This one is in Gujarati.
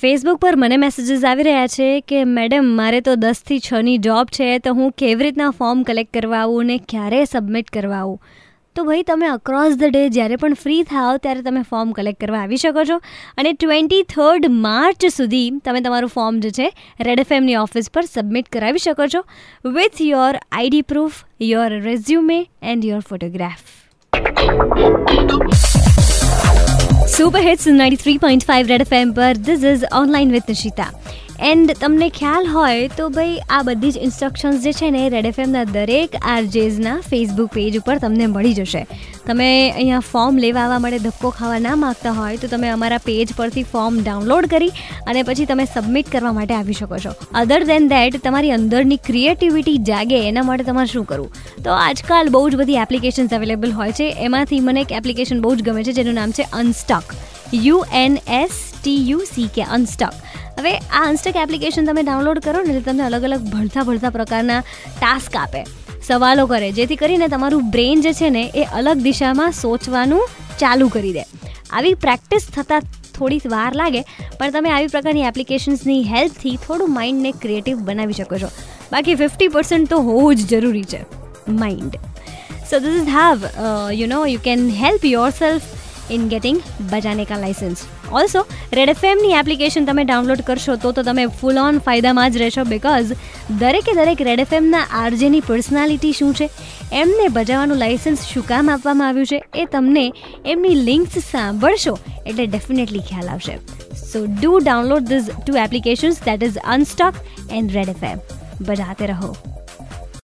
ફેસબુક પર મને મેસેજીસ આવી રહ્યા છે કે, મેડમ, મારે તો દસથી છની જોબ છે, તો હું કેવી રીતના ફોર્મ કલેક્ટ કરવા આવું ને ક્યારે સબમિટ કરવા આવું? તો ભાઈ, તમે અક્રોસ ધ ડે જ્યારે પણ ફ્રી થાઓ ત્યારે તમે ફોર્મ કલેક્ટ કરવા આવી શકો છો. અને ટ્વેન્ટી થર્ડ માર્ચ સુધી તમે તમારું ફોર્મ જે છે રેડ એફએમની ઓફિસ પર સબમિટ કરાવી શકો છો with your ID proof your resume and your photograph super hits 93.5 red FM पर this is online with Nishita and તમને ખ્યાલ હોય તો ભાઈ, આ બધી જ ઇન્સ્ટ્રક્શન્સ જે છે ને રેડ એફએમના દરેક આરજેઝના ફેસબુક પેજ ઉપર તમને મળી જશે. તમે અહીંયા ફોર્મ લેવા આવવા માટે ધક્કો ખાવા ના માગતા હોય તો તમે અમારા પેજ પરથી ફોર્મ ડાઉનલોડ કરી અને પછી તમે સબમિટ કરવા માટે આવી શકો છો. અધર દેન દેટ તમારી અંદરની ક્રિએટિવિટી જાગે એના માટે તમારે શું કરવું? તો આજકાલ બહુ જ બધી એપ્લિકેશન્સ અવેલેબલ હોય છે. એમાંથી મને એક એપ્લિકેશન બહુ જ ગમે છે, જેનું નામ છે unstuck U N S T U C K unstuck હવે આ અનસ્ટક એપ્લિકેશન તમે ડાઉનલોડ કરો ને એટલે તમને અલગ અલગ ભળતા ભળતા પ્રકારના ટાસ્ક આપે, સવાલો કરે, જેથી કરીને તમારું બ્રેન જે છે ને, એ અલગ દિશામાં સોચવાનું ચાલુ કરી દે. આવી પ્રેક્ટિસ થતાં થોડી વાર લાગે, પણ તમે આવી પ્રકારની એપ્લિકેશન્સની હેલ્પથી થોડું માઇન્ડને ક્રિએટિવ બનાવી શકો છો. બાકી ફિફ્ટી પર્સન્ટ તો હોવું જ જરૂરી છે mind so this is how you know you can help yourself in getting બજાને કા લાઇસન્સ ઓલ્સો રેડ એફએમની એપ્લિકેશન તમે ડાઉનલોડ કરશો તો તો તમે ફૂલ ઓન ફાયદામાં જ રહેશો બિકોઝ દરેકે દરેક રેડ એફએમના આરજેની પર્સનાલિટી શું છે? એમને બજાવવાનું લાઇસન્સ શું કામ આપવામાં આવ્યું છે? એ તમને એમની લિંક્સ સાંભળશો એટલે ડેફિનેટલી ખ્યાલ આવશે. So do download these two applications that is unstuck and red FM બજાતે રહો.